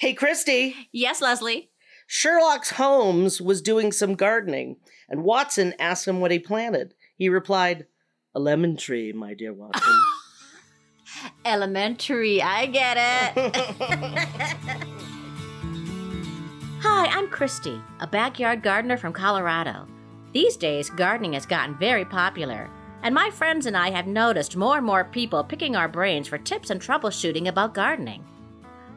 Hey, Christy. Yes, Leslie. Sherlock Holmes was doing some gardening, and Watson asked him what he planted. He replied, A lemon tree, my dear Watson. Elementary, I get it. Hi, I'm Christy, a backyard gardener from Colorado. These days, gardening has gotten very popular, and my friends and I have noticed more and more people picking our brains for tips and troubleshooting about gardening.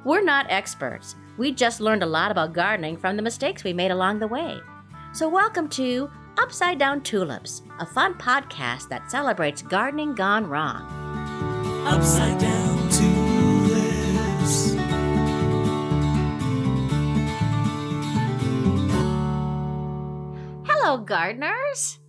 We're not experts, we just learned a lot about gardening from the mistakes we made along the way. So, welcome to Upside Down Tulips, a fun podcast that celebrates gardening gone wrong. Upside down tulips. Hello, gardeners!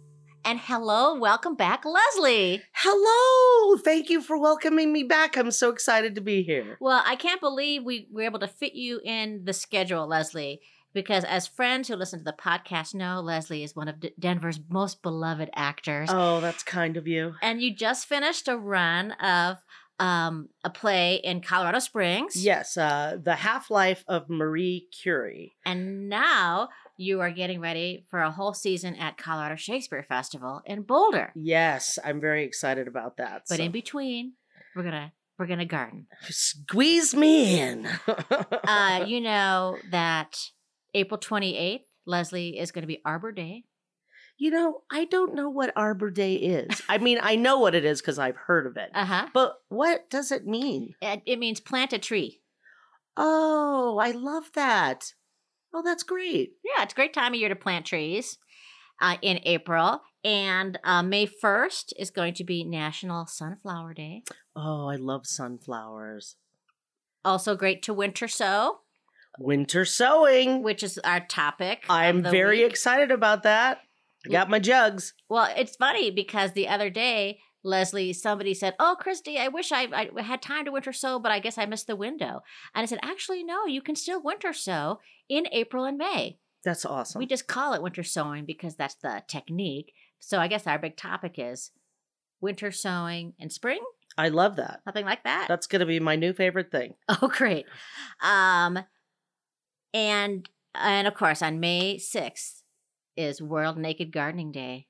And hello, welcome back, Leslie. Hello. Thank you for welcoming me back. I'm so excited to be here. Well, I can't believe we were able to fit you in the schedule, Leslie, because as friends who listen to the podcast know, Leslie is one of D- Denver's most beloved actors. Oh, that's kind of you. And you just finished a run of um, a play in Colorado Springs. Yes, uh, The Half Life of Marie Curie. And now you are getting ready for a whole season at Colorado Shakespeare Festival in Boulder. Yes, I'm very excited about that. But so- in between, we're gonna we're gonna garden. Squeeze me in. Uh, you know that April twenty eighth, Leslie is gonna be Arbor Day. You know, I don't know what Arbor Day is. I mean, I know what it is because I've heard of it. Uh huh. But what does it mean? It, it means plant a tree. Oh, I love that. Oh, that's great. Yeah, it's a great time of year to plant trees uh, in April. And uh, May 1st is going to be National Sunflower Day. Oh, I love sunflowers. Also, great to winter sow, Winter sowing. which is our topic. I'm very week. excited about that. I got my jugs. Well, it's funny because the other day, Leslie, somebody said, "Oh, Christy, I wish I, I had time to winter sow, but I guess I missed the window." And I said, "Actually, no, you can still winter sow in April and May. That's awesome. We just call it winter sowing because that's the technique. So I guess our big topic is winter sowing and spring, I love that. something like that. That's going to be my new favorite thing. oh, great. Um, and and of course, on May sixth is World Naked Gardening Day.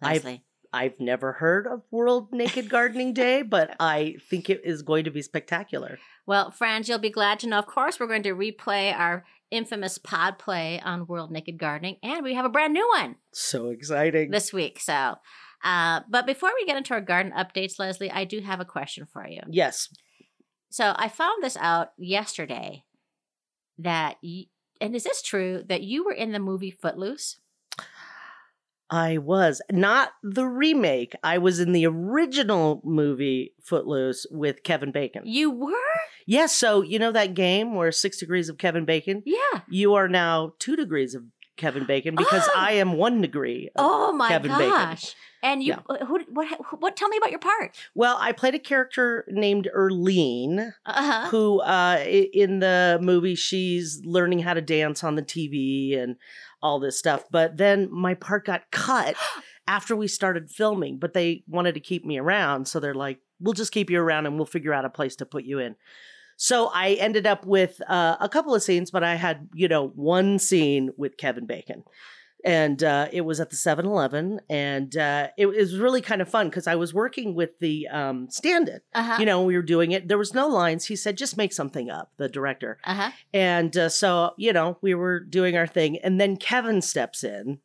Leslie. I've never heard of World Naked Gardening Day, but I think it is going to be spectacular. Well, friends, you'll be glad to know, of course, we're going to replay our infamous pod play on World Naked Gardening, and we have a brand new one So exciting. this week. So, uh, but before we get into our garden updates, Leslie, I do have a question for you. yes. So, I found this out yesterday that, and is this true that you were in the movie Footloose? I was not the remake. I was in the original movie Footloose with Kevin Bacon. You were? Yes, so you know that game where 6 degrees of Kevin Bacon? Yeah. You are now 2 degrees of Kevin Bacon because Oh. I am 1 degree. of- Oh my Kevin Bacon. gosh. And you, who, what, what, tell me about your part. Well, I played a character named Erlene Uh huh. who uh in the movie she's learning how to dance on the TV and all this stuff but then my part got cut after we started filming but they wanted to keep me around so they're like we'll just keep you around and we'll figure out a place to put you in so I ended up with uh, a couple of scenes but I had you know one scene with Kevin Bacon and uh, it was at the 7-Eleven and uh, it was really kind of fun because I was working with the um, stand-in Uh huh. you know, we were doing it. There was no lines. He said, just make something up, the director. Uh huh. And uh, so, you know, we were doing our thing. And then Kevin steps in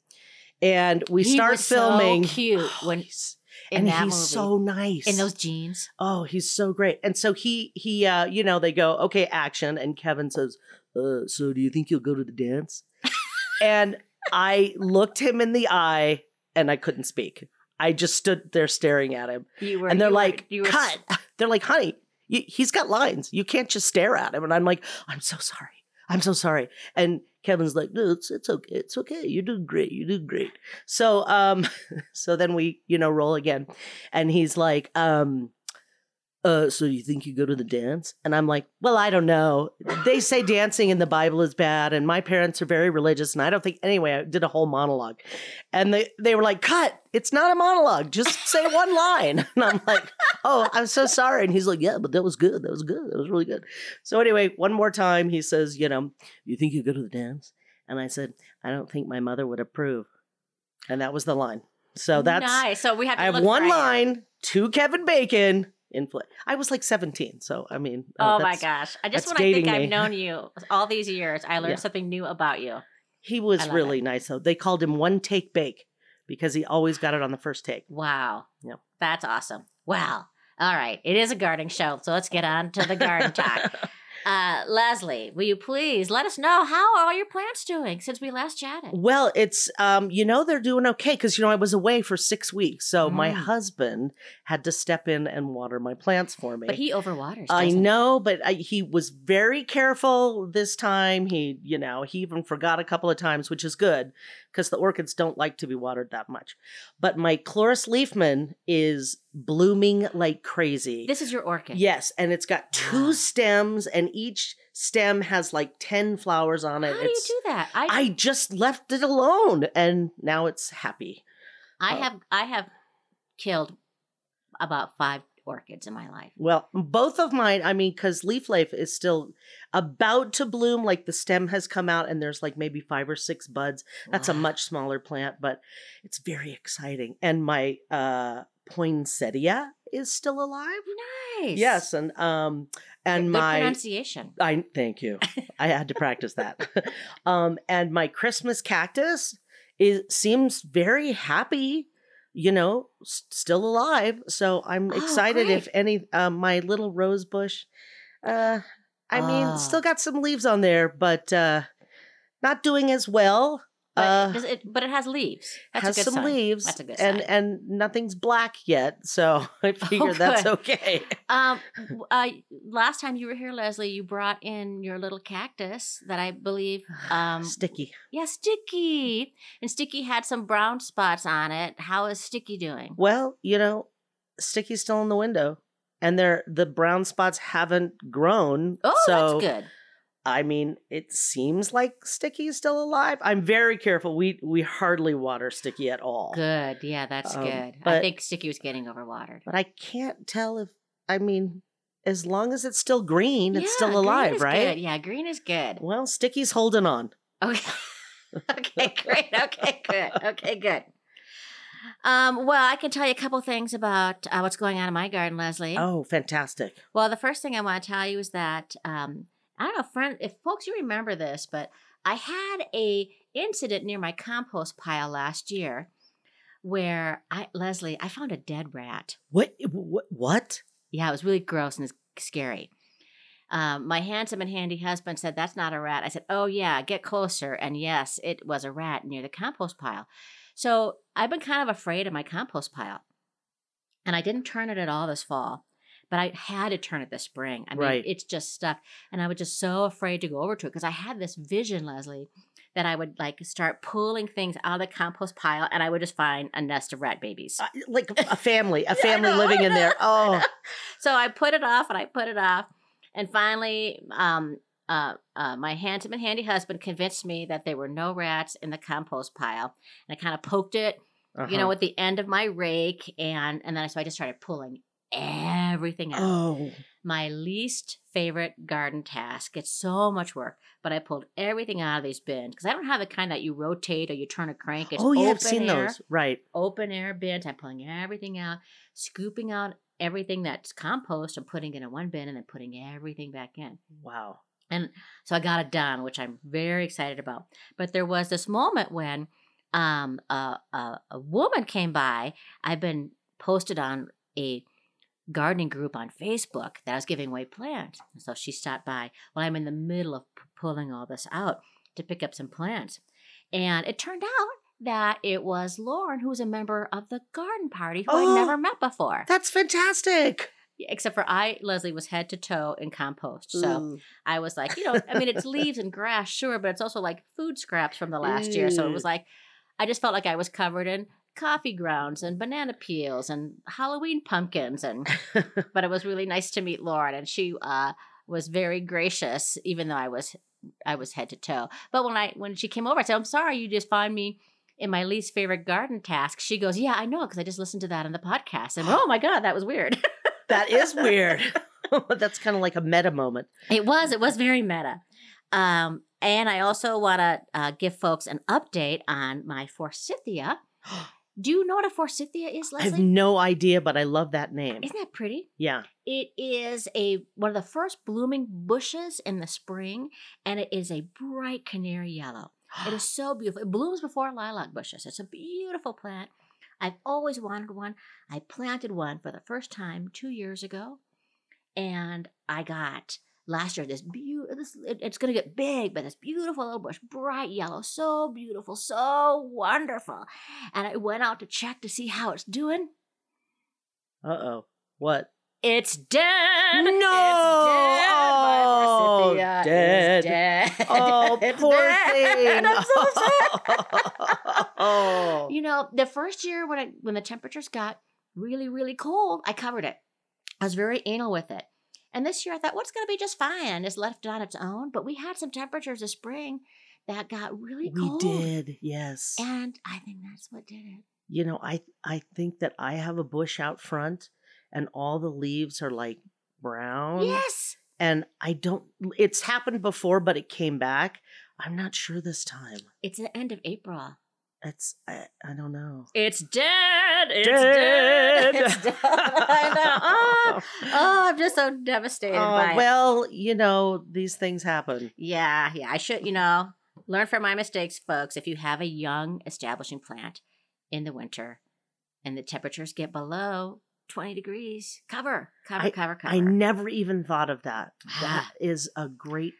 and we He start was so filming. cute when- He's- In and he's movie. so nice. in those jeans. Oh, he's so great. And so he, he, uh, you know, they go, okay, action. And Kevin says, uh, so do you think you'll go to the dance? and I looked him in the eye and I couldn't speak. I just stood there staring at him You were, and they're were- like, you were, cut. They're like, honey, you, he's got lines. You can't just stare at him. And I'm like, I'm so sorry. I'm so sorry. And Kevin's like, no, it's it's okay. It's okay. You're doing great. You're doing great. So um, so then we, you know, roll again. And he's like, um, uh, so you think you go to the dance? And I'm like, well, I don't know. They say dancing in the Bible is bad, and my parents are very religious, and I don't think anyway. I did a whole monologue, and they they were like, cut. It's not a monologue. Just say one line. And I'm like, oh, I'm so sorry. And he's like, yeah, but that was good. That was good. That was really good. So anyway, one more time, he says, you know, you think you go to the dance? And I said, I don't think my mother would approve. And that was the line. So that's nice. So we have to I have one line to Kevin Bacon in fl- I was like 17, so I mean, uh, Oh my gosh. I just want to think dating I've known you all these years, I learned Yeah. something new about you. He was really nice though. They called him one take bake because he always got it on the first take. Wow. Yep. That's awesome. Wow. All right. It is a gardening show, so let's get on to the garden talk. Uh, Leslie, will you please let us know how are all your plants doing since we last chatted? Well, it's um, you know, they're doing okay because you know I was away for six weeks, so my Mm. husband had to step in and water my plants for me. But he overwaters. I doesn't he? know, but I, he was very careful this time. He, you know, he even forgot a couple of times, which is good because the orchids don't like to be watered that much. But my Chloris leafman is blooming like crazy. This is your orchid. Yes, and it's got two Wow. stems, and each stem has like 10 flowers on it. How it. do you do that? I I just left it alone, and now it's happy. I Oh. have I have killed about five orchids in my life. Well, both of mine, I mean, because leaf life is still about to bloom, like the stem has come out and there's like maybe five or six buds. That's a much smaller plant, but it's very exciting. And my uh poinsettia is still alive. Nice. Yes, and um and Good my pronunciation. I thank you. I had to practice that. um and my Christmas cactus is seems very happy, you know, s- still alive. So I'm Oh, excited if any um my little rose bush uh I Ah. mean, still got some leaves on there, but uh not doing as well. But, uh it, but it has leaves. That's has a good some sign. leaves That's a good and sign. and nothing's black yet, so I figure that's okay. Um, uh, last time you were here, Leslie, you brought in your little cactus that I believe, um, Sticky. yeah, Sticky, and Sticky had some brown spots on it. How is Sticky doing? Well, you know, Sticky's still in the window, and they're the brown spots haven't grown. Oh, so that's good. I mean, it seems like Sticky's still alive. I'm very careful. We we hardly water Sticky at all. Good, yeah, that's Um, good. I think Sticky was getting overwatered. But I can't tell if I mean, as long as it's still green, it's Yeah, still green alive, right? Good. Yeah, green is good. Well, Sticky's holding on. Okay. okay, great. Okay, good. Okay, good. Um, well, I can tell you a couple things about uh, what's going on in my garden, Leslie. Oh, fantastic. Well, the first thing I want to tell you is that um, I don't know, friend, if folks you remember this, but I had a incident near my compost pile last year where I Leslie, I found a dead rat. What what what? Yeah, it was really gross and scary. Um, my handsome and handy husband said, That's not a rat. I said, Oh, yeah, get closer. And yes, it was a rat near the compost pile. So I've been kind of afraid of my compost pile. And I didn't turn it at all this fall, but I had to turn it this spring. I mean, Right. it's just stuck. And I was just so afraid to go over to it because I had this vision, Leslie, that I would like start pulling things out of the compost pile and I would just find a nest of rat babies. Uh, like a family, a family know, living in there. Oh, so I put it off and I put it off. And finally, um, uh, uh, my handsome and handy husband convinced me that there were no rats in the compost pile. And I kind of poked it, you uh-huh. know, with the end of my rake. And, and then so I just started pulling everything out. Oh, My least favorite garden task. It's so much work, but I pulled everything out of these bins because I don't have the kind that you rotate or you turn a crank. It's oh yeah, I've seen air those. Right. open air bins. I'm pulling everything out, scooping out everything that's compost and putting it in one bin and then putting everything back in. Wow. And so I got it done, which I'm very excited about. But there was this moment when um, a, a, a woman came by. I've been posted on a gardening group on Facebook that I was giving away plants. And so she stopped by while I'm in the middle of p- pulling all this out to pick up some plants. And it turned out that it was Lauren, who was a member of the garden party who Oh. I'd never met before. That's fantastic. Except for I, Leslie, was head to toe in compost. So Ooh. I was like, you know, I mean, it's leaves and grass, sure, but it's also like food scraps from the last year. So it was Mm. like, I just felt like I was covered in coffee grounds and banana peels and Halloween pumpkins and but it was really nice to meet Lauren and she uh was very gracious even though I was I was head to toe. But when I when she came over I said, "I'm sorry you just find me in my least favorite garden task." She goes, "Yeah, I know because I just listened to that on the podcast." And oh my god, that was weird. that is weird. That's kind of like a meta moment. It was. It was very meta. Um, and I also want to uh, give folks an update on my forsythia. Do you know what a forsythia is, Leslie? I have no idea, but I love that name. Isn't that pretty? Yeah. It is a one of the first blooming bushes in the spring, and it is a bright canary yellow. It is so beautiful. It blooms before lilac bushes. It's a beautiful plant. I've always wanted one. I planted one for the first time two years ago, and I got last year this beautiful. This it- it's going to get big, but this beautiful little bush, bright yellow, so beautiful, so wonderful. And I went out to check to see how it's doing. Uh oh. What? It's dead. No! It's dead. Oh, dead. dead. Oh, poor dead. thing. I'm so sad. oh. You know, the first year when I when the temperatures got really really cold, I covered it. I was very anal with it. And this year I thought, what's going to be just fine. It's left on its own. But we had some temperatures this spring that got really we cold. We did. Yes. And I think that's what did it. you know, I I think that I have a bush out front and all the leaves are like brown. yes. And I don't it's happened before, but it came back. I'm not sure this time. It's the end of April. It's I, I don't know. It's dead. It's Dead. dead. It's dead. I know. Oh, oh, I'm just so devastated Oh, by it. well, you know, these things happen. Yeah, yeah. I should, you know, learn from my mistakes, folks. If you have a young establishing plant in the winter and the temperatures get below 20 degrees, cover, cover, cover, cover. I never even thought of that. That is a great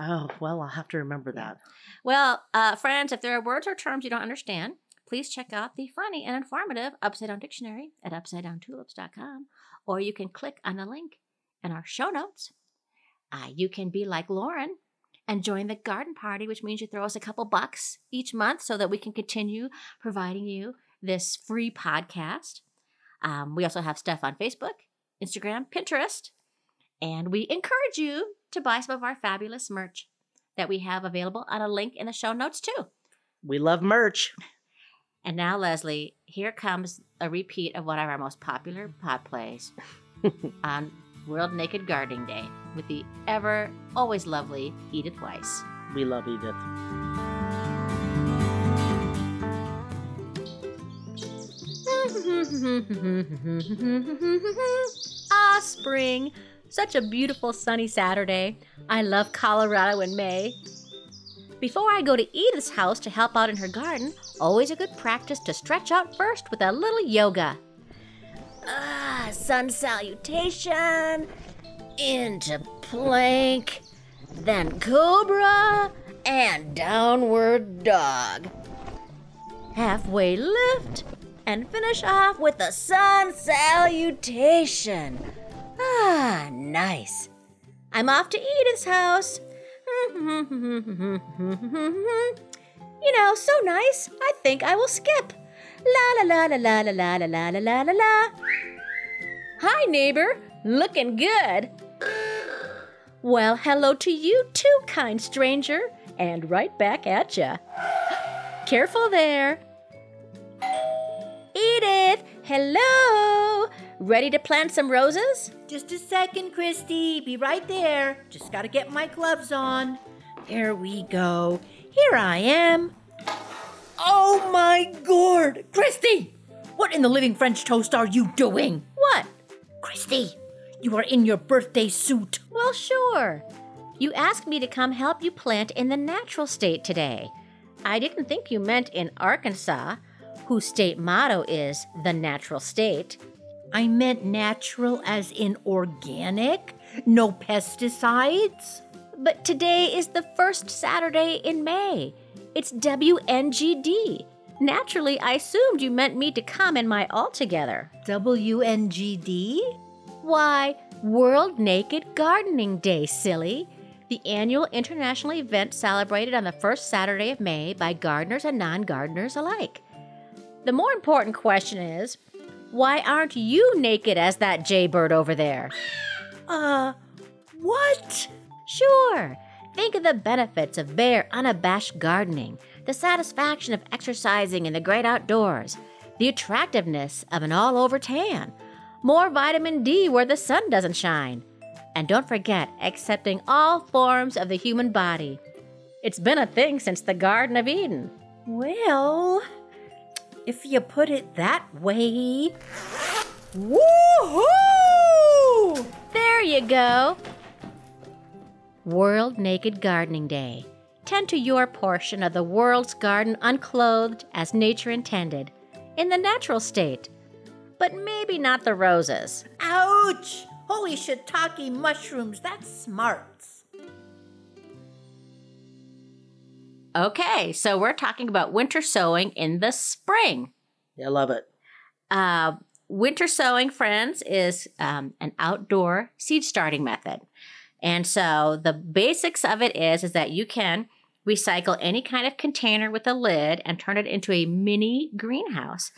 Oh, well, I'll have to remember that. Well, uh, friends, if there are words or terms you don't understand, please check out the funny and informative Upside Down Dictionary at upsidedowntulips.com, or you can click on the link in our show notes. Uh, you can be like Lauren and join the garden party, which means you throw us a couple bucks each month so that we can continue providing you this free podcast. Um, we also have stuff on Facebook, Instagram, Pinterest, and we encourage you to buy some of our fabulous merch that we have available on a link in the show notes too. We love merch. And now, Leslie, here comes a repeat of one of our most popular pod plays on World Naked Gardening Day with the ever always lovely Edith Weiss. We love Edith. ah, spring. Such a beautiful sunny Saturday. I love Colorado in May. Before I go to Edith's house to help out in her garden, always a good practice to stretch out first with a little yoga. Ah, sun salutation, into plank, then cobra, and downward dog. Halfway lift, and finish off with a sun salutation. Ah, nice. I'm off to Edith's house. you know, so nice. I think I will skip. La la la la la la la la la la la la. Hi, neighbor. Looking good. Well, hello to you too, kind stranger. And right back at ya. Careful there. Edith, hello. Ready to plant some roses? Just a second, Christy. Be right there. Just gotta get my gloves on. There we go. Here I am. Oh my gourd! Christy! What in the living French toast are you doing? What? Christy, you are in your birthday suit. Well, sure. You asked me to come help you plant in the natural state today. I didn't think you meant in Arkansas, whose state motto is the natural state. I meant natural as in organic, no pesticides. But today is the first Saturday in May. It's WNGD. Naturally, I assumed you meant me to come in my altogether. WNGD? Why, World Naked Gardening Day, silly. The annual international event celebrated on the first Saturday of May by gardeners and non gardeners alike. The more important question is why aren't you naked as that jaybird over there? Uh, what? Sure. Think of the benefits of bare, unabashed gardening, the satisfaction of exercising in the great outdoors, the attractiveness of an all over tan, more vitamin D where the sun doesn't shine. And don't forget accepting all forms of the human body. It's been a thing since the Garden of Eden. Well, if you put it that way. Woohoo! There you go. World Naked Gardening Day. Tend to your portion of the world's garden unclothed as nature intended, in the natural state. But maybe not the roses. Ouch! Holy shiitake mushrooms, that's smarts. Okay, so we're talking about winter sowing in the spring. I love it. Uh, winter sowing, friends, is um, an outdoor seed starting method. And so the basics of it is, is that you can recycle any kind of container with a lid and turn it into a mini greenhouse.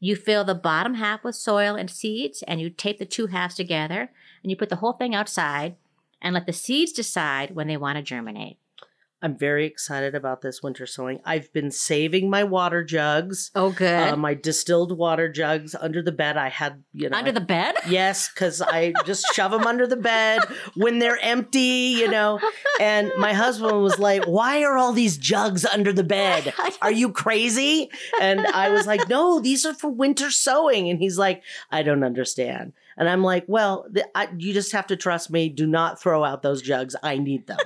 You fill the bottom half with soil and seeds, and you tape the two halves together, and you put the whole thing outside and let the seeds decide when they want to germinate. I'm very excited about this winter sowing. I've been saving my water jugs, Oh, good. uh, my distilled water jugs under the bed. I had, you know, Under the bed? Yes, because I just shove them under the bed when they're empty, you know. And my husband was like, Why are all these jugs under the bed? Are you crazy? And I was like, No, these are for winter sowing. And he's like, I don't understand. And I'm like, Well, th- I, you just have to trust me. Do not throw out those jugs. I need them.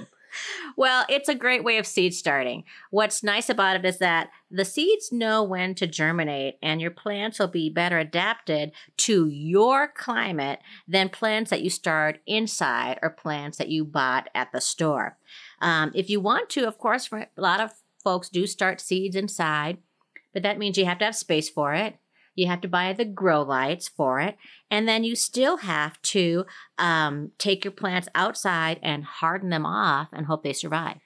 Well, it's a great way of seed starting. What's nice about it is that the seeds know when to germinate, and your plants will be better adapted to your climate than plants that you start inside or plants that you bought at the store. Um, if you want to, of course, a lot of folks do start seeds inside, but that means you have to have space for it. You have to buy the grow lights for it. And then you still have to um, take your plants outside and harden them off and hope they survive.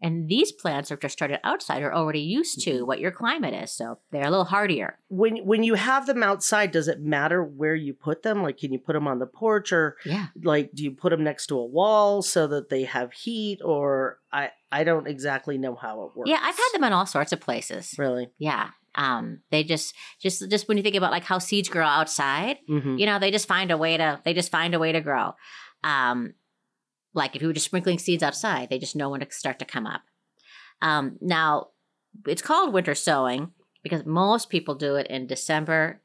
And these plants are just started outside are already used to what your climate is, so they're a little hardier. When when you have them outside, does it matter where you put them? Like, can you put them on the porch, or Yeah. like, do you put them next to a wall so that they have heat? Or I I don't exactly know how it works. Yeah, I've had them in all sorts of places. really. Yeah. Um, they just just just when you think about like how seeds grow outside, hmm you know, they just find a way to they just find a way to grow. Um, like if you were just sprinkling seeds outside, they just know when to start to come up. Um, now, it's called winter sowing because most people do it in December,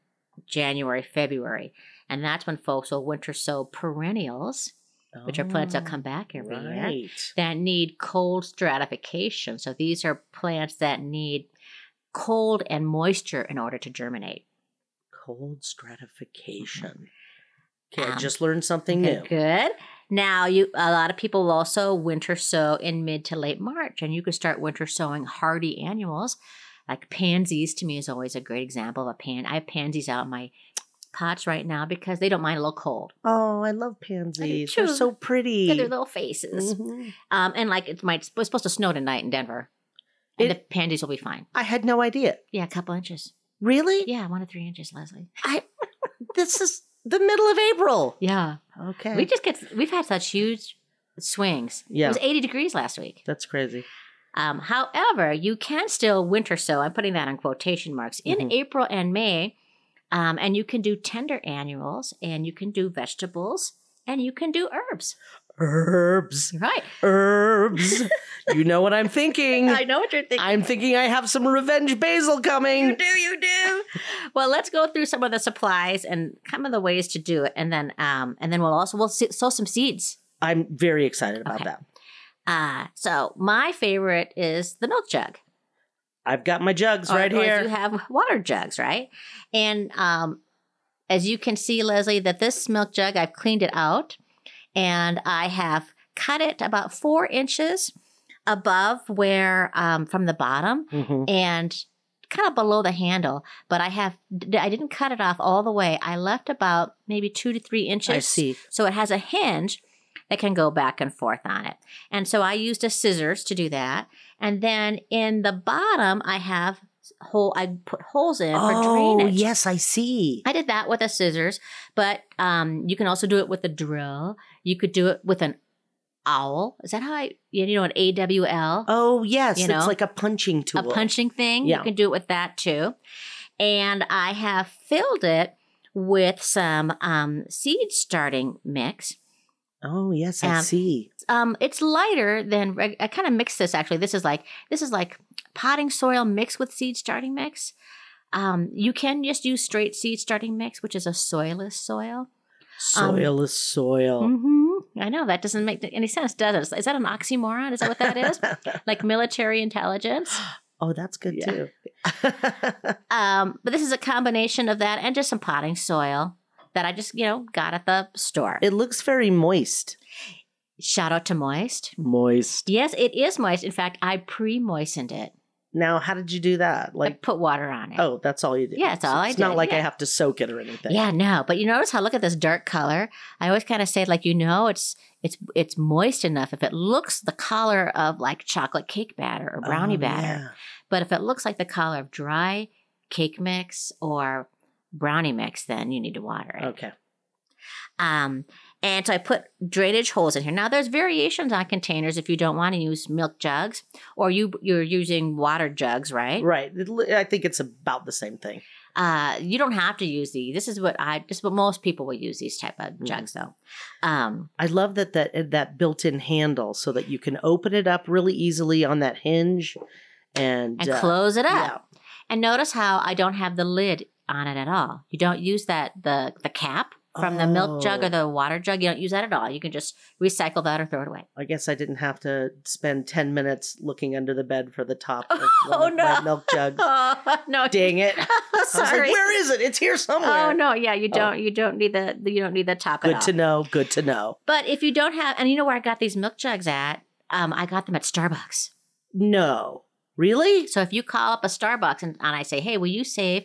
January, February, and that's when folks will winter sow perennials, which are plants that come back every year Oh, that need cold stratification. So these are plants that need cold and moisture in order to germinate. Cold stratification. Okay, I Um, just learned something Good, new. Good. Now, you a lot of people will also winter sow in mid to late March, and you can start winter sowing hardy annuals. Like pansies, to me, is always a great example of a pan. I have pansies out in my pots right now because they don't mind a little cold. Oh, I love pansies. too. They're so pretty. At their little faces. Mhm. Um, and like it might it's supposed to snow tonight in Denver, and It- the pansies will be fine. I had no idea. Yeah, a couple inches. Really? Yeah, one to three inches, Leslie. I. This is the middle of April. Yeah, Okay. we just get we've had such huge swings. Yeah. it was eighty degrees last week. That's crazy. Um, however, you can still winter sow. I'm putting that on quotation marks in Mhm. April and May, um, and you can do tender annuals, and you can do vegetables, and you can do herbs. Herbs. Right? Herbs. you know what I'm thinking. I know what you're thinking. I'm thinking I have some revenge basil coming. You do, you do. well, let's go through some of the supplies and some of the ways to do it, and then um, and then we'll also we'll sow some seeds. I'm very excited about Okay. that. Uh, so my favorite is the milk jug. I've got my jugs Or- right or here. You have water jugs, right? And um, as you can see, Leslie, that this milk jug, I've cleaned it out and I have cut it about four inches above where um, from the bottom Mhm. and kind of below the handle. But I have I didn't cut it off all the way. I left about maybe two to three inches. I see. So it has a hinge that can go back and forth on it. And so I used a scissors to do that. And then in the bottom, I have hole. I put holes in for Oh, drainage. yes, I see. I did that with a scissors, but um, you can also do it with a drill. You could do it with an owl. Is that how I? You know, an A W L, Oh, yes, You know, it's like a punching tool. a punching thing. Yeah. You can do it with that too. And I have filled it with some um, seed starting mix. Oh, yes, I Um, see. Um, it's lighter than I, I kind of mixed this actually. This is like this is like potting soil mixed with seed starting mix. Um, you can just use straight seed starting mix, which is a soilless soil. um, Soil soil. Mm-hmm. I know that doesn't make any sense, does it? Is that an oxymoron? Is that what that is? like military intelligence? oh, that's good Yeah. too. Um, but this is a combination of that and just some potting soil that I just you know got at the store. it looks very moist. Shout out to Moist. Moist. Yes, it is moist. In fact, I pre-moistened it. Now, how did you do that? I Like, put water on it. oh, that's all you did. Yeah, that's all I do. It's not did, like I have to soak it or anything. Yeah, no, but you notice how look at this dark color. I always kind of say like you know it's it's it's moist enough if it looks the color of like chocolate cake batter or brownie Oh, batter. yeah. But if it looks like the color of dry cake mix or brownie mix, then you need to water it. Okay. Um, and so I put drainage holes in here. Now there's variations on containers if you don't want to use milk jugs or you you're using water jugs, right? Right. I think it's about the same thing. Uh, you don't have to use these. This is what I this is what most people will use these type of Mhm. jugs though. Um, I love that that that built-in handle so that you can open it up really easily on that hinge and and uh, close it yeah. up. And notice how I don't have the lid on it at all. You don't use that the the cap from the milk jug Oh. or the water jug. You don't use that at all. You can just recycle that or throw it away. I guess I didn't have to spend 10 minutes looking under the bed for the top of Oh, of my no. milk jug. Oh no! Dang it. Sorry. like, where is it? It's here somewhere. Oh no! Yeah, you Oh. don't. You don't need the. You don't need the top at all. Good to know. Good to know. But if you don't have, and you know where I got these milk jugs at? Um, I got them at Starbucks. No. Really? So if you call up a Starbucks and, and I say, "Hey, will you save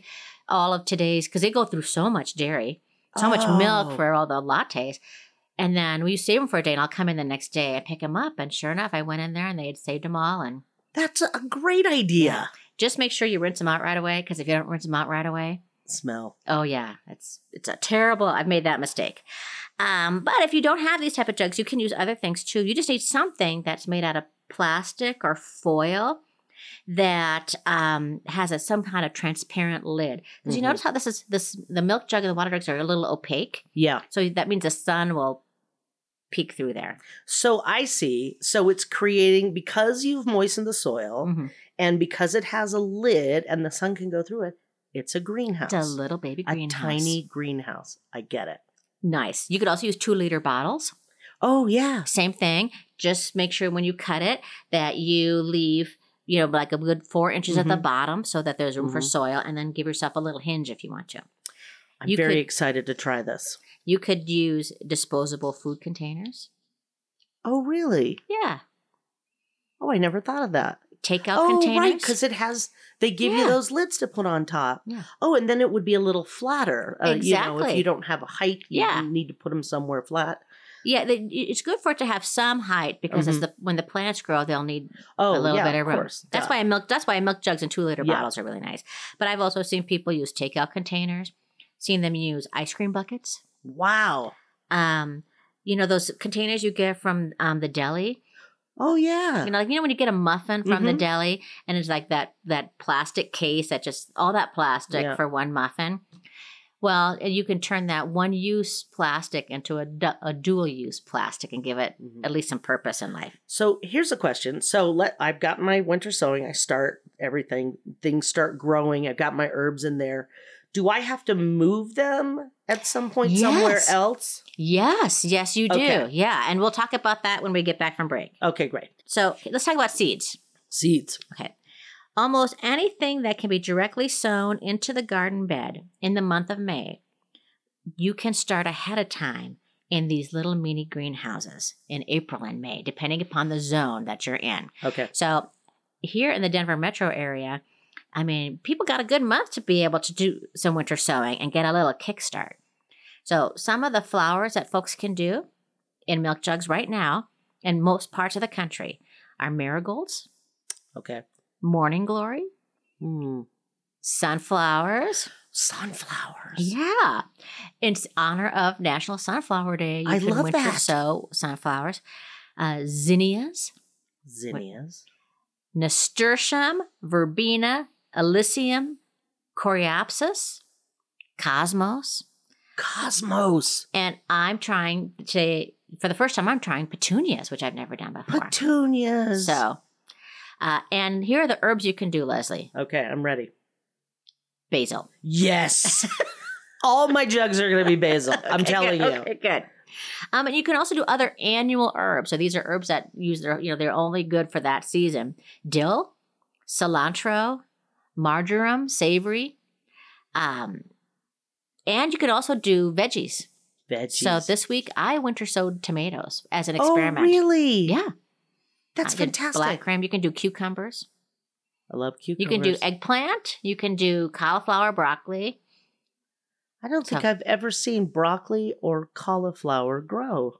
all of today's?" Because they go through so much dairy, so much milk Oh. for all the lattes, and then we save them for a day? And I'll come in the next day and pick them up. And sure enough, I went in there and they had saved them all. And That's a great idea. Yeah. just make sure you rinse them out right away. Because if you don't rinse them out right away, Smell. Oh yeah, it's it's a terrible. I've made that mistake. Um, but if you don't have these type of jugs, you can use other things too. You just need something that's made out of plastic or foil that um, has a some kind of transparent lid. Because you Mhm. notice how this is this the milk jug and the water jugs are a little opaque, Yeah. so that means the sun will peek through there. So I see. So it's creating because you've moistened the soil Mhm. and because it has a lid and the sun can go through it, it's a greenhouse. It's a little baby greenhouse. a tiny greenhouse. I get it. nice. You could also use two liter bottles. Oh yeah. Same thing. Just make sure when you cut it that you leave, you know, like a good four inches at the Mhm. bottom so that there's room for Mhm. soil and then give yourself a little hinge if you want to. I'm You very could- excited to try this. You could use disposable food containers. Oh really? Yeah. Oh, I never thought of that. Takeout oh, containers. right, because it has. They give you those lids to put on top. Yeah. Oh, and then it would be a little flatter. Uh, You know, if you don't have a height, you Yeah. need to put them somewhere flat. Yeah, they, it's good for it to have some height because as the when the plants grow, they'll need Oh, a little yeah, bit of room. course. That's why milk. That's why milk jugs and two liter Yeah. bottles are really nice. But I've also seen people use takeout containers. Seen them use ice cream buckets. Wow. Um, you know those containers you get from um, the deli. Oh yeah. You know, like you know when you get a muffin from the Mhm. deli and it's like that that plastic case that just all that plastic Yeah. for one muffin. Well, and you can turn that one use plastic into a, du- a dual use plastic and give it Mhm. at least some purpose in life. So here's a question. So let I've got my winter sowing. I start everything. Things start growing. I've got my herbs in there. Do I have to move them at some point somewhere else? Yes, yes, you do. Okay. Yeah, and we'll talk about that when we get back from break. Okay, great. So let's talk about seeds. Seeds. Okay. Almost anything that can be directly sown into the garden bed in the month of May, you can start ahead of time in these little mini greenhouses in April and May, depending upon the zone that you're in. Okay. So, here in the Denver metro area, I mean, people got a good month to be able to do some winter sowing and get a little kickstart. So, some of the flowers that folks can do in milk jugs right now in most parts of the country are marigolds, Okay. Morning glory, Hmm. sunflowers. Sunflowers. Yeah. In honor of National Sunflower Day, you I can love winter that. sow sunflowers. Uh, zinnias, Zinnias. nasturtium, verbena, alyssum, coreopsis, cosmos, Cosmos. and I'm trying to, for the first time, I'm trying petunias, which I've never done before. Petunias. So, uh, and here are the herbs you can do, Leslie. Okay, I'm ready. Basil. Yes. All my jugs are going to be basil. I'm telling you. Okay, good. Um, and you can also do other annual herbs. So these are herbs that use their, you know, they're only good for that season. Dill, cilantro, marjoram, savory. Um, and you can also do veggies. Veggies. So this week I winter sowed tomatoes as an experiment. Oh, experiment. really? Yeah. That's I fantastic. Black Krim. You can do cucumbers. I love cucumbers. You can do eggplant. You can do cauliflower, broccoli. I don't think So- I've ever seen broccoli or cauliflower grow.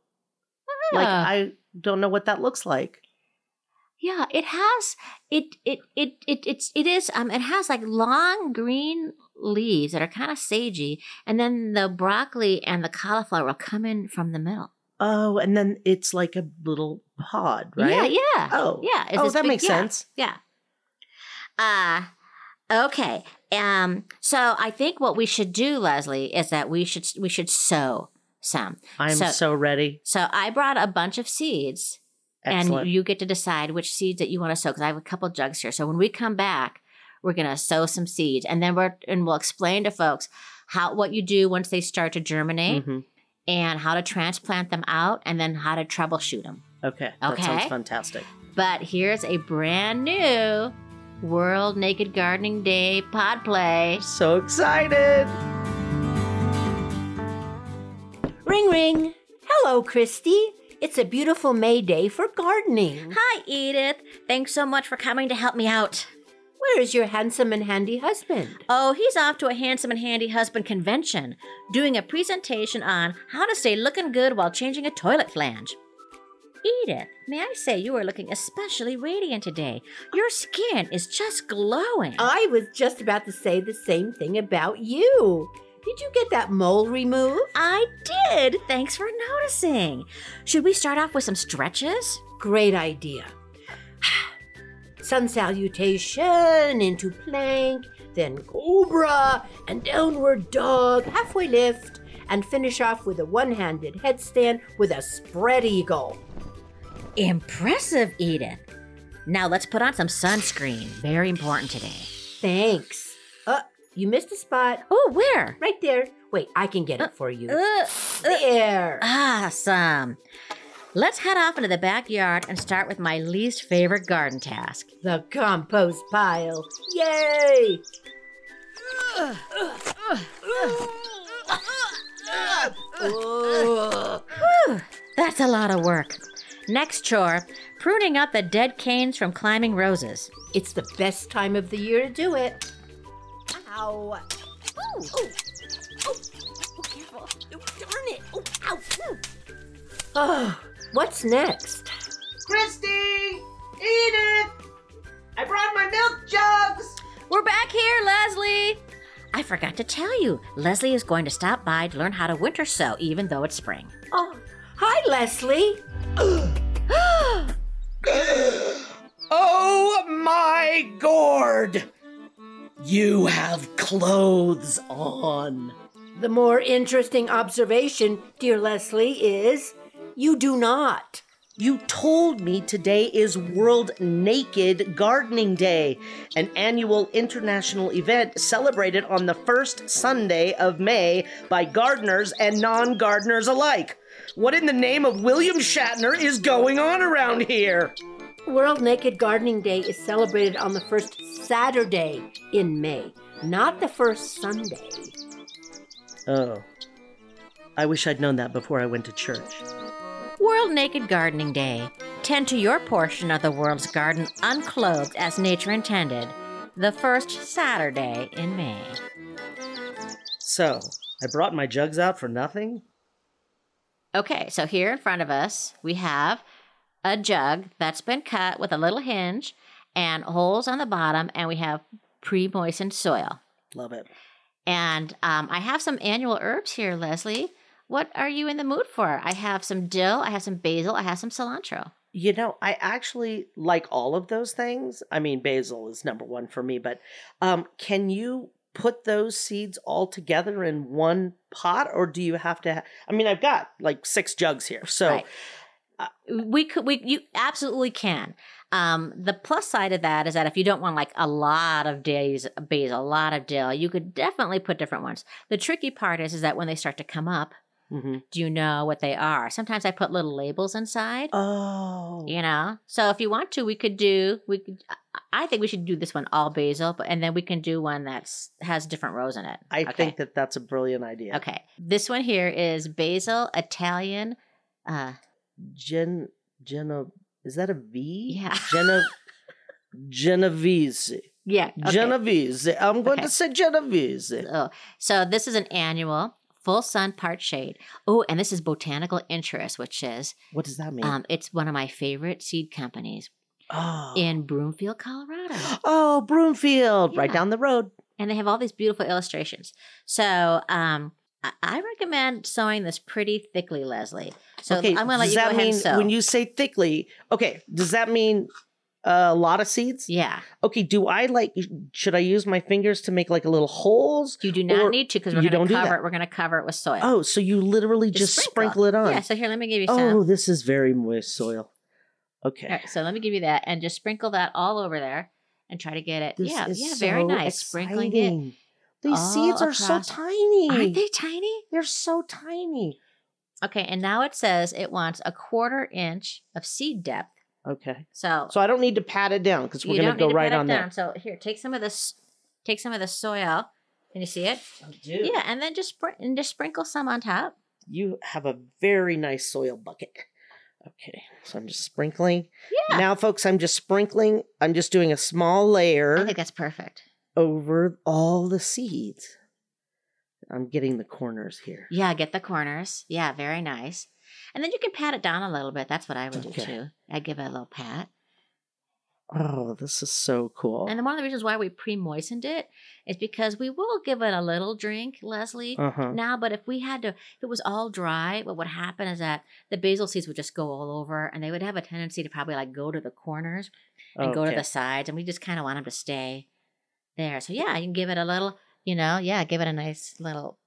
Like I don't know what that looks like. Yeah, it has it it it it it's it is um it has like long green leaves that are kind of sagey, and then the broccoli and the cauliflower will come in from the middle. Oh, and then it's like a little pod, right? Yeah, yeah. Oh. yeah. it's oh, that big- makes yeah, sense. Yeah. Uh okay. Um. So I think what we should do, Leslie, is that we should we should sow some. I'm So- so, ready. So I brought a bunch of seeds. Excellent. And you get to decide which seeds that you want to sow because I have a couple jugs here. So when we come back, we're gonna sow some seeds, and then we're and we'll explain to folks how what you do once they start to germinate, Mhm. And how to transplant them out, and then how to troubleshoot them. Okay. That sounds fantastic. But here's a brand new World Naked Gardening Day pod play. So excited. Ring ring. Hello, Christy. It's a beautiful May day for gardening. Hi, Edith. Thanks so much for coming to help me out. Where is your handsome and handy husband? Oh, he's off to a handsome and handy husband convention, doing a presentation on how to stay looking good while changing a toilet flange. Edith, may I say you are looking especially radiant today. Your skin is just glowing. I was just about to say the same thing about you. Did you get that mole removed? I did. Thanks for noticing. Should we start off with some stretches? Great idea. Sun salutation into plank, then cobra and downward dog, halfway lift, and finish off with a one handed headstand with a spread eagle. Impressive, Edith. Now let's put on some sunscreen. Very important today. Thanks. Uh, you missed a spot. Oh, where? Right there. Wait, I can get it for you. Uh, There. Awesome. Let's head off into the backyard and start with my least favorite garden task. The compost pile. Yay! Ugh. That's a lot of work. Next chore pruning up the dead canes from climbing roses. It's the best time of the year to do it. Ow. Oh, oh, oh, oh, careful. Oh, darn it. Oh, ow. Oh, what's next? Christy! Edith! I brought my milk jugs! We're back here, Leslie. I forgot to tell you, Leslie is going to stop by to learn how to winter sow, even though it's spring. Oh, hi, Leslie. Oh my gourd! You have clothes on. The more interesting observation, dear Leslie, is you do not. You told me today is World Naked Gardening Day, an annual international event celebrated on the first Sunday of May by gardeners and non gardeners alike. What in the name of William Shatner is going on around here? World Naked Gardening Day is celebrated on the first Saturday in May, not the first Sunday. Oh. I wish I'd known that before I went to church. World Naked Gardening Day. Tend to your portion of the world's garden unclothed as nature intended. The first Saturday in May. So, I brought my jugs out for nothing? Okay, so here in front of us, we have a jug that's been cut with a little hinge and holes on the bottom, and we have pre-moistened soil. Love it. And um, I have some annual herbs here, Leslie. What are you in the mood for? I have some dill, I have some basil, I have some cilantro. You know, I actually like all of those things. I mean, basil is number one for me, but um, can you put those seeds all together in one pot, or do you have to? Ha- I mean, I've got like six jugs here, so Right. we could we you absolutely can um the plus side of that is that if you don't want like a lot of days basil a lot of dill you could definitely put different ones the tricky part is is that when they start to come up Mhm. do you know what they are sometimes i put little labels inside oh, you know so if you want to we could do we could I- i think we should do this one all basil but and then we can do one that's has different rows in it I Okay. think that that's a brilliant idea. okay this one here is basil italian uh Gen, Geno, is that a V? Yeah. Geno, Genovese. yeah okay. Genovese. I'm going Okay. to say Genovese. Oh, so this is an annual full sun part shade. Oh, and this is Botanical Interest, which is What does that mean? um, it's one of my favorite seed companies oh. in Broomfield, Colorado, oh, Broomfield, right down the road. and they have all these beautiful illustrations. So um, I, I recommend sewing this pretty thickly, Leslie. So okay, I'm going to let does you go ahead mean and sew. when you say thickly? Okay, does that mean a lot of seeds? yeah, Okay, do I like? Should I use my fingers to make like a little holes? you do not Or need to because we're going don't to cover it. We're going to cover it with soil. Oh, so you literally just, sprinkle. it on? Yeah. So here, let me give you oh, some. oh, this is very moist soil. Okay. Right, so let me give you that, and just sprinkle that all over there, and try to get it. This yeah, yeah, very so nice. Sprinkling it. These all seeds are so tiny. Aren't they tiny? They're so tiny. Okay, and now it says it wants a quarter inch of seed depth. Okay. So, So I don't need to pat it down because we're you going don't to go need to right put it on down. there. So here, take some of this. Take some of the soil. Can you see it? I do. Yeah, and then just spr- and just sprinkle some on top. You have a very nice soil bucket. Okay. So I'm just sprinkling. Yeah, Now, folks, I'm just sprinkling. I'm just doing a small layer I think that's perfect. over all the seeds. I'm getting the corners here. Yeah, get the corners. Yeah, very nice. And then you can pat it down a little bit. That's what I would do too. I'd give it a little pat. Oh, this is so cool. And one of the reasons why we pre-moistened it is because we will give it a little drink, Leslie. Uh huh. Now, but if we had to, if it was all dry, what would happen is that the basil seeds would just go all over, and they would have a tendency to probably like go to the corners and go to the sides, and we just kind of want them to stay there. So yeah, you can give it a little, you know, yeah, give it a nice little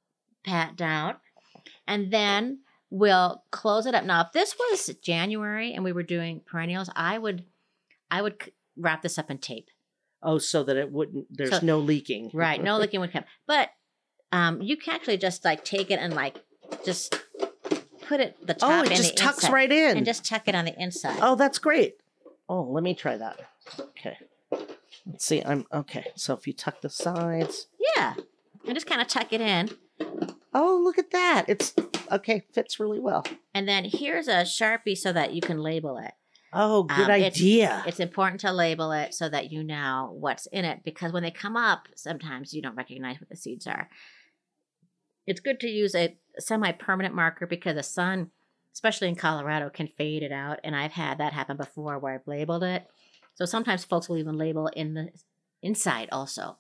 pat down, and then we'll close it up. Now, if this was January and we were doing perennials, I would, I would wrap this up in tape. Oh, so that it wouldn't. There's So- no leaking. Right. No leaking would come. But um, you can actually just like take it and like just put it the top Oh, it just tucks inside, right in. and just tuck it on the inside. Oh, that's great. Oh, let me try that. Okay. Let's see. I'm okay. So if you tuck the sides. Yeah. And just kind of tuck it in. Oh, look at that. It's okay. Fits really well. And then here's a Sharpie so that you can label it. Oh, good Um, it's- idea. It's important to label it so that you know what's in it because when they come up, sometimes you don't recognize what the seeds are. It's good to use a semi permanent marker because the sun, especially in Colorado, can fade it out. And I've had that happen before where I've labeled it. So sometimes folks will even label in the inside also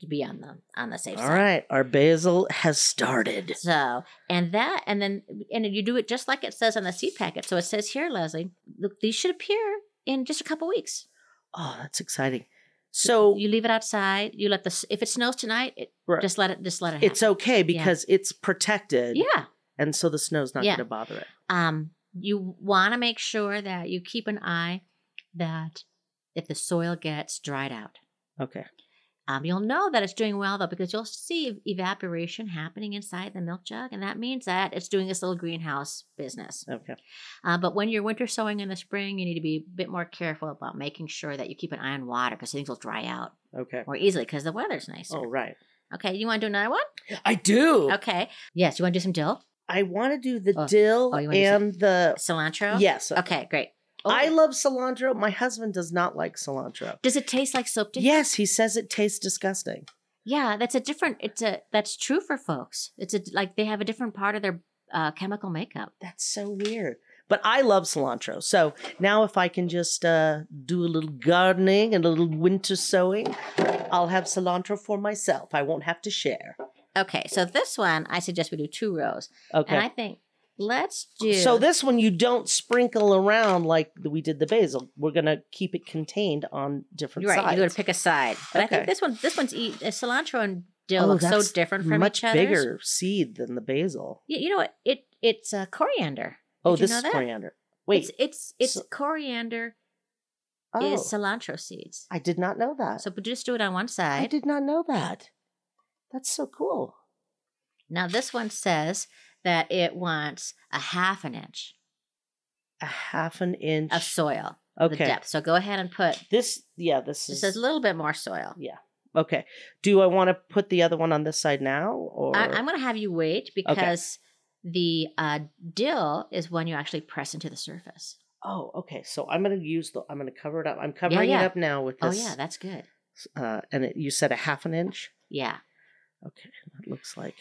to be on the on the safe All side. right. Our basil has started. So, and that, and then, and you do it just like it says on the seed packet. So it says here, Leslie, look, these should appear in just a couple weeks. Oh, that's exciting. So you leave it outside. You let the if it snows tonight, it, Right. just let it just let it. it's okay because it's protected. yeah. And so the snow's not Yeah. going to bother it. Um, you want to make sure that you keep an eye that if the soil gets dried out. Okay. Um, you'll know that it's doing well though because you'll see evaporation happening inside the milk jug, and that means that it's doing this little greenhouse business. Okay. Uh, but when you're winter sowing in the spring, you need to be a bit more careful about making sure that you keep an eye on water because things will dry out Okay. more easily because the weather's nicer. Oh, right. Okay, you want to do another one? I do. Okay. Yes, you want to do some dill, I want to do the Oh. dill Oh, you wanna do and the cilantro? yes. Okay, great. Oh, I love cilantro. My husband does not like cilantro. does it taste like soap? you? Yes, he says it tastes disgusting. Yeah, that's a different. It's a that's true for folks. It's a like they have a different part of their uh, chemical makeup. That's so weird. But I love cilantro. So now if I can just uh, do a little gardening and a little winter sowing. I'll have cilantro for myself. I won't have to share. Okay, so this one I suggest we do two rows, Okay. and I think let's do. So this one you don't sprinkle around like we did the basil. We're gonna keep it contained on different You're right. sides. You got to pick a side. But I think this one, this one's eat, uh, cilantro and dill Oh, look so different from each other. Much bigger seed than the basil. You, you know what? It it's uh, coriander. Oh, Did you this know is that? coriander. Wait, it's it's it's so- coriander oh, is cilantro seeds. I did not know that. So but just do it on one side. I did not know that. That's so cool. Now this one says that it wants a half an inch A half an inch. of soil. The okay. depth. So go ahead and put. This, yeah, this is. says a little bit more soil. Yeah. Okay. Do I want to put the other one on this side now, or I, I'm going to have you wait because the uh, dill is when you actually press into the surface. Oh, okay. So I'm gonna use the. I'm gonna cover it up. I'm covering yeah. it up now with Oh this. yeah, that's good. Uh, and it, you said a half an inch. Yeah, Okay, that looks like.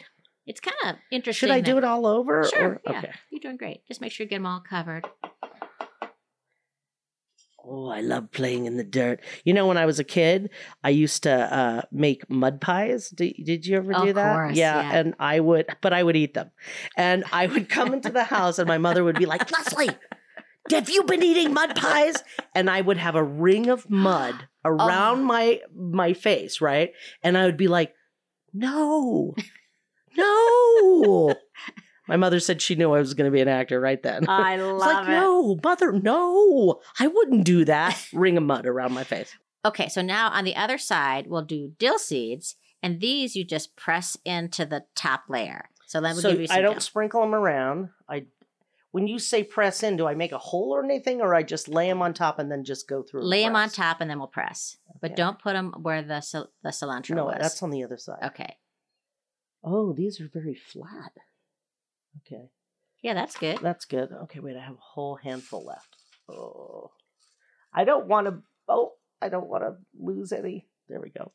It's kind of interesting. Should I do it all over? Sure. Or, yeah. Okay. You're doing great. Just make sure you get them all covered. Oh, I love playing in the dirt. You know, when I was a kid, I used to uh, make mud pies. Did, did you ever do Of that? course, yeah, yeah. and I would, but I would eat them. And I would come into the house, and my mother would be like, "Leslie, have you been eating mud pies?" And I would have a ring of mud around Oh. my my face, right? And I would be like, "No, no." my mother said she knew I was going to be an actor right then. I It's love like, it. no, mother, no, I wouldn't do that. Ring of mud around my face. Okay, so now on the other side, we'll do dill seeds, and these you just press into the top layer. So let me so give you some I don't sprinkle them around. I, when you say press in, do I make a hole or anything, or I just lay them on top and then just go through? Lay them on top, and then we'll press. But don't put them where the the cilantro is. No, was. that's on the other side. okay. Oh, these are very flat. Okay, Yeah, that's good. that's good. Okay, wait, I have a whole handful left. Oh, I don't want to. Oh, I don't want to lose any. There we go.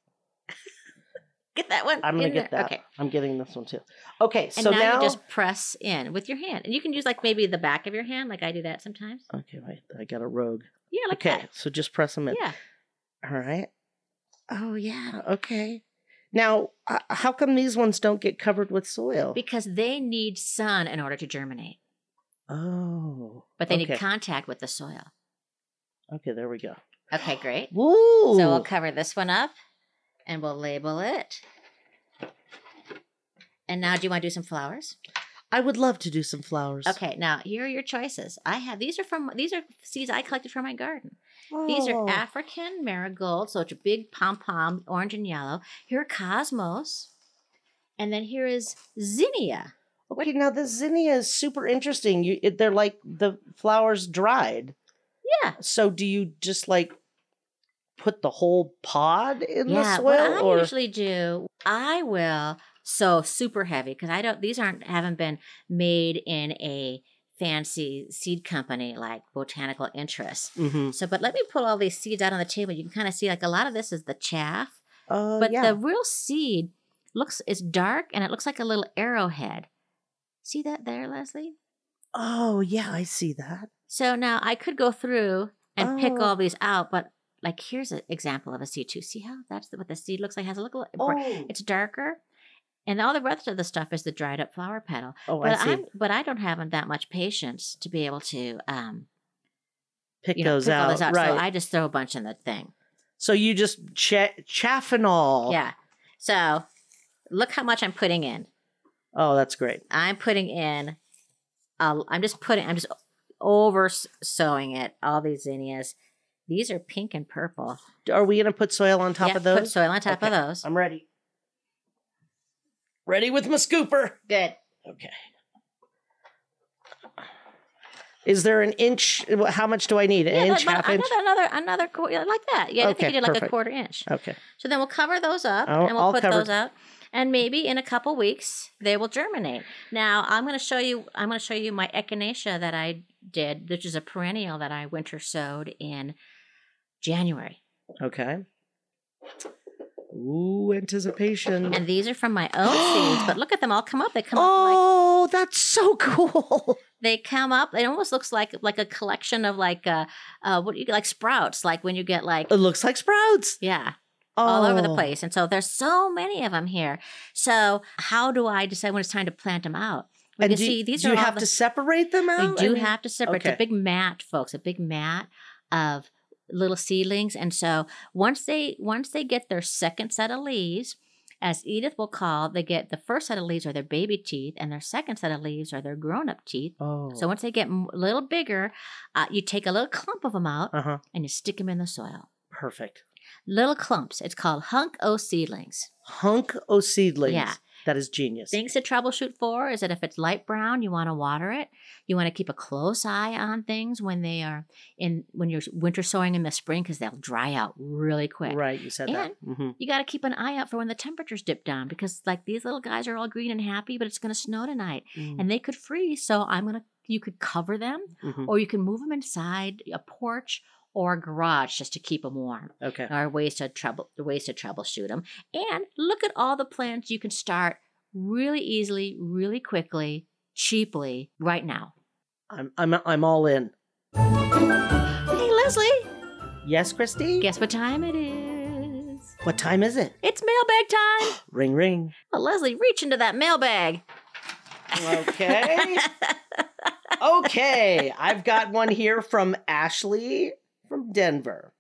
Get that one. I'm gonna get there. that. Okay. I'm getting this one too. Okay, And so now, now, you just press in with your hand, and you can use like maybe the back of your hand, like I do that sometimes. okay, wait, I got a rogue. Yeah, like okay, that. so just press them in. Yeah. All right. Oh yeah. Okay. Now, uh, how come these ones don't get covered with soil? Because they need sun in order to germinate, oh. but they okay. need contact with the soil. Okay, there we go. Okay, great. Woo! So we'll cover this one up and we'll label it. And now, do you want to do some flowers? I would love to do some flowers. Okay, now here are your choices. I have these are from these are seeds I collected from my garden. These are. African marigolds, so it's a big pom pom, orange and yellow. Here are cosmos, and then here is zinnia. Okay, now the zinnia is super interesting. You, it, they're like the flowers dried. Yeah, So do you just like put the whole pod in yeah. the What soil, I or usually do, I will sow super heavy because I don't. These aren't haven't been made in a fancy seed company like Botanical Interest. Mhm. So, but let me pull all these seeds out on the table. You can kind of see like a lot of this is the chaff, Uh, but yeah. the real seed looks is dark and it looks like a little arrowhead. See that there, Leslie? oh yeah, I see that. So now I could go through and pick Oh. all these out, but like here's an example of a seed too. See how that's what the seed looks like? Has a little, Oh, it's darker, and all the rest of the stuff is the dried up flower petal. oh, I But see. I'm, but I don't have that much patience to be able to, um, Pick you know, those pick out, those out. right? So I just throw a bunch in the thing. So you just and all. Yeah. So look how much I'm putting in. Oh, that's great. I'm putting in. Uh, I'm just putting. I'm just over sewing it. All these zinnias. These are pink and purple. Are we going to put soil on top Yeah, of those? Put soil on top of those. I'm ready. Ready with my scooper. Good. Okay. Is there an inch? How much do I need? An Yeah, inch, half inch? another, another, another, like that. Yeah, I think you did like a quarter inch. Okay. So then we'll cover those up Oh, and we'll all put covered. those out. And maybe in a couple weeks they will germinate. Now I'm going to show you. I'm going to show you my echinacea that I did, which is a perennial that I winter sowed in January. Okay. Ooh, anticipation. And these are from my own seeds. But look at them all come up. They come up oh, that's so cool. they come up. It almost looks like like a collection of like uh, uh what do you like sprouts. Like when you get like It looks like sprouts. yeah. all over the Oh. place. And so there's so many of them here. So how do I decide when it's time to plant them out? We And do, see these do are you have the- to separate them out? I do mean- have to separate. It's a big mat, folks, a big mat of little seedlings. And so once they once they get their second set of leaves, as Edith will call, they get the first set of leaves are their baby teeth, and their second set of leaves are their grown up teeth. Oh. So once they get a little bigger, uh, you take a little clump of them out uh huh. and you stick them in the soil. Perfect. Little clumps. It's called hunk o seedlings. Hunk o seedlings. Yeah. That is genius. Things to troubleshoot for is that if it's light brown, you want to water it. You want to keep a close eye on things when they are in when you're winter sowing in the spring because they'll dry out really quick. Right. You said that. hmm You got to keep an eye out for when the temperatures dip down because like these little guys are all green and happy, but it's going to snow tonight and they could freeze. So I'm gonna you could cover them Mhm. or you can move them inside a porch or a garage just to keep them warm. Okay. Are ways to trouble ways to troubleshoot them. And look at all the plants you can start really easily, really quickly, cheaply right now. I'm I'm I'm all in. Hey Leslie, Yes, Christy. guess what time it is? What time is it? It's mailbag time. Ring ring. Well, Leslie, reach into that mailbag. Okay. okay. I've got one here from Ashley from Denver.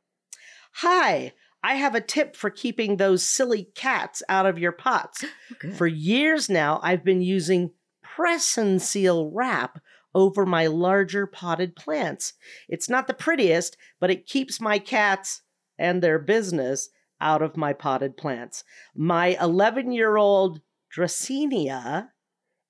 Hi. I have a tip for keeping those silly cats out of your pots. Oh, for years now, I've been using press and seal wrap over my larger potted plants. It's not the prettiest, but it keeps my cats and their business out of my potted plants. My 11 year old Dracaena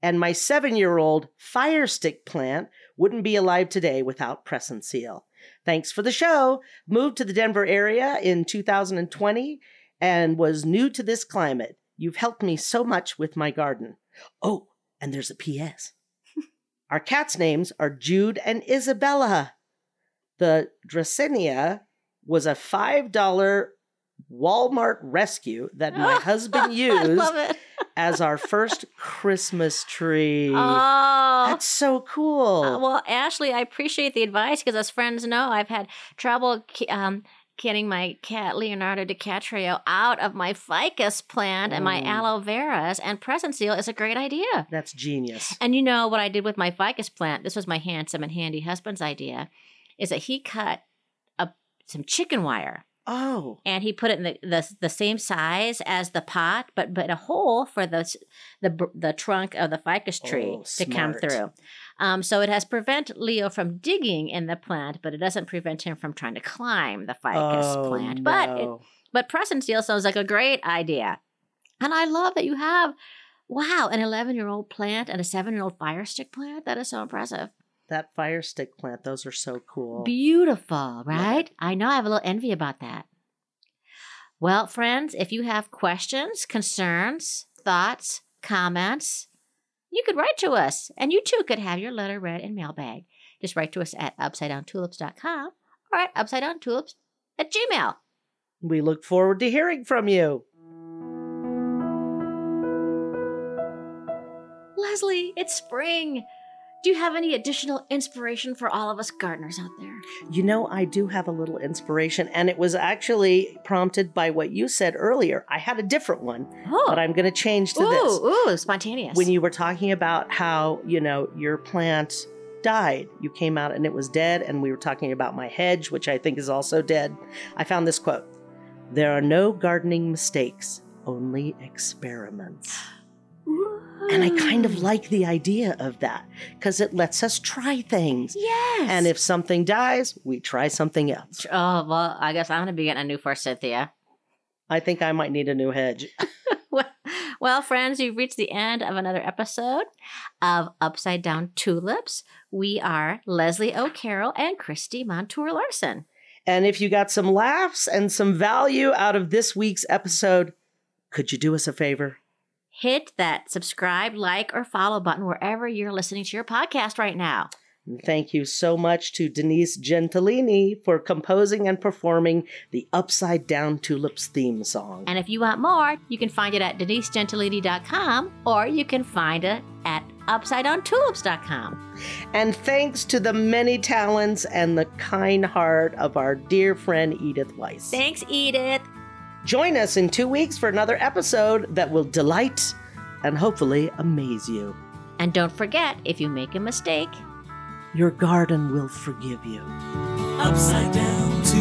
and my seven year old fire stick plant wouldn't be alive today without press and seal. Thanks for the show. Moved to the Denver area in 2020 and was new to this climate. You've helped me so much with my garden. Oh, and there's a P.S. Our cats' names are Jude and Isabella. The Dracaena was a $5 Walmart rescue that my husband used as our first Christmas tree. Oh. That's so cool. Uh, well, Ashley, I appreciate the advice because, as friends know, I've had trouble um, getting my cat Leonardo DiCaprio out of my ficus plant and my Mm. aloe veras, and press and seal is a great idea. That's genius. And you know what I did with my ficus plant? This was my handsome and handy husband's idea. Is that he cut a, some chicken wire Oh, and he put it in the, the the same size as the pot, but but a hole for the the the trunk of the ficus tree Oh, to come through. Um, so it has prevent Leo from digging in the plant, but it doesn't prevent him from trying to climb the ficus oh plant. But it, but press and seal sounds like a great idea, and I love that you have. Wow, an 11 year old plant and a seven year old fire stick plant. That is so impressive. That fire stick plant, those are so cool. Beautiful, right? I know I have a little envy about that. Well, friends, if you have questions, concerns, thoughts, comments, you could write to us and you too could have your letter read in mailbag. Just write to us at upsidedowntulips.com or at upsidedowntulips at gmail. we look forward to hearing from you. Leslie, it's spring. Do you have any additional inspiration for all of us gardeners out there? You know, I do have a little inspiration, and it was actually prompted by what you said earlier. I had a different one, Oh, but I'm going to change to this. ooh, ooh, spontaneous. When you were talking about how, you know, your plant died, you came out and it was dead, and we were talking about my hedge, which I think is also dead. I found this quote There are no gardening mistakes, only experiments. And I kind of like the idea of that because it lets us try things. Yes. And if something dies, we try something else. Oh, well, I guess I'm going to be getting a new forsythia. I think I might need a new hedge. Well, well, friends, you've reached the end of another episode of Upside Down Tulips. We are Leslie O'Carroll and Christy Montour Larson. And if you got some laughs and some value out of this week's episode, could you do us a favor? Hit that subscribe, like, or follow button wherever you're listening to your podcast right now. Thank you so much to Denise Gentilini for composing and performing the Upside Down Tulips theme song. And if you want more, you can find it at denisegentilini.com or you can find it at upsidedowntulips.com. And thanks to the many talents and the kind heart of our dear friend Edith Weiss. Thanks, Edith. Join us in two weeks for another episode that will delight and hopefully amaze you. And don't forget, if you make a mistake, Your garden will forgive you. Upside down to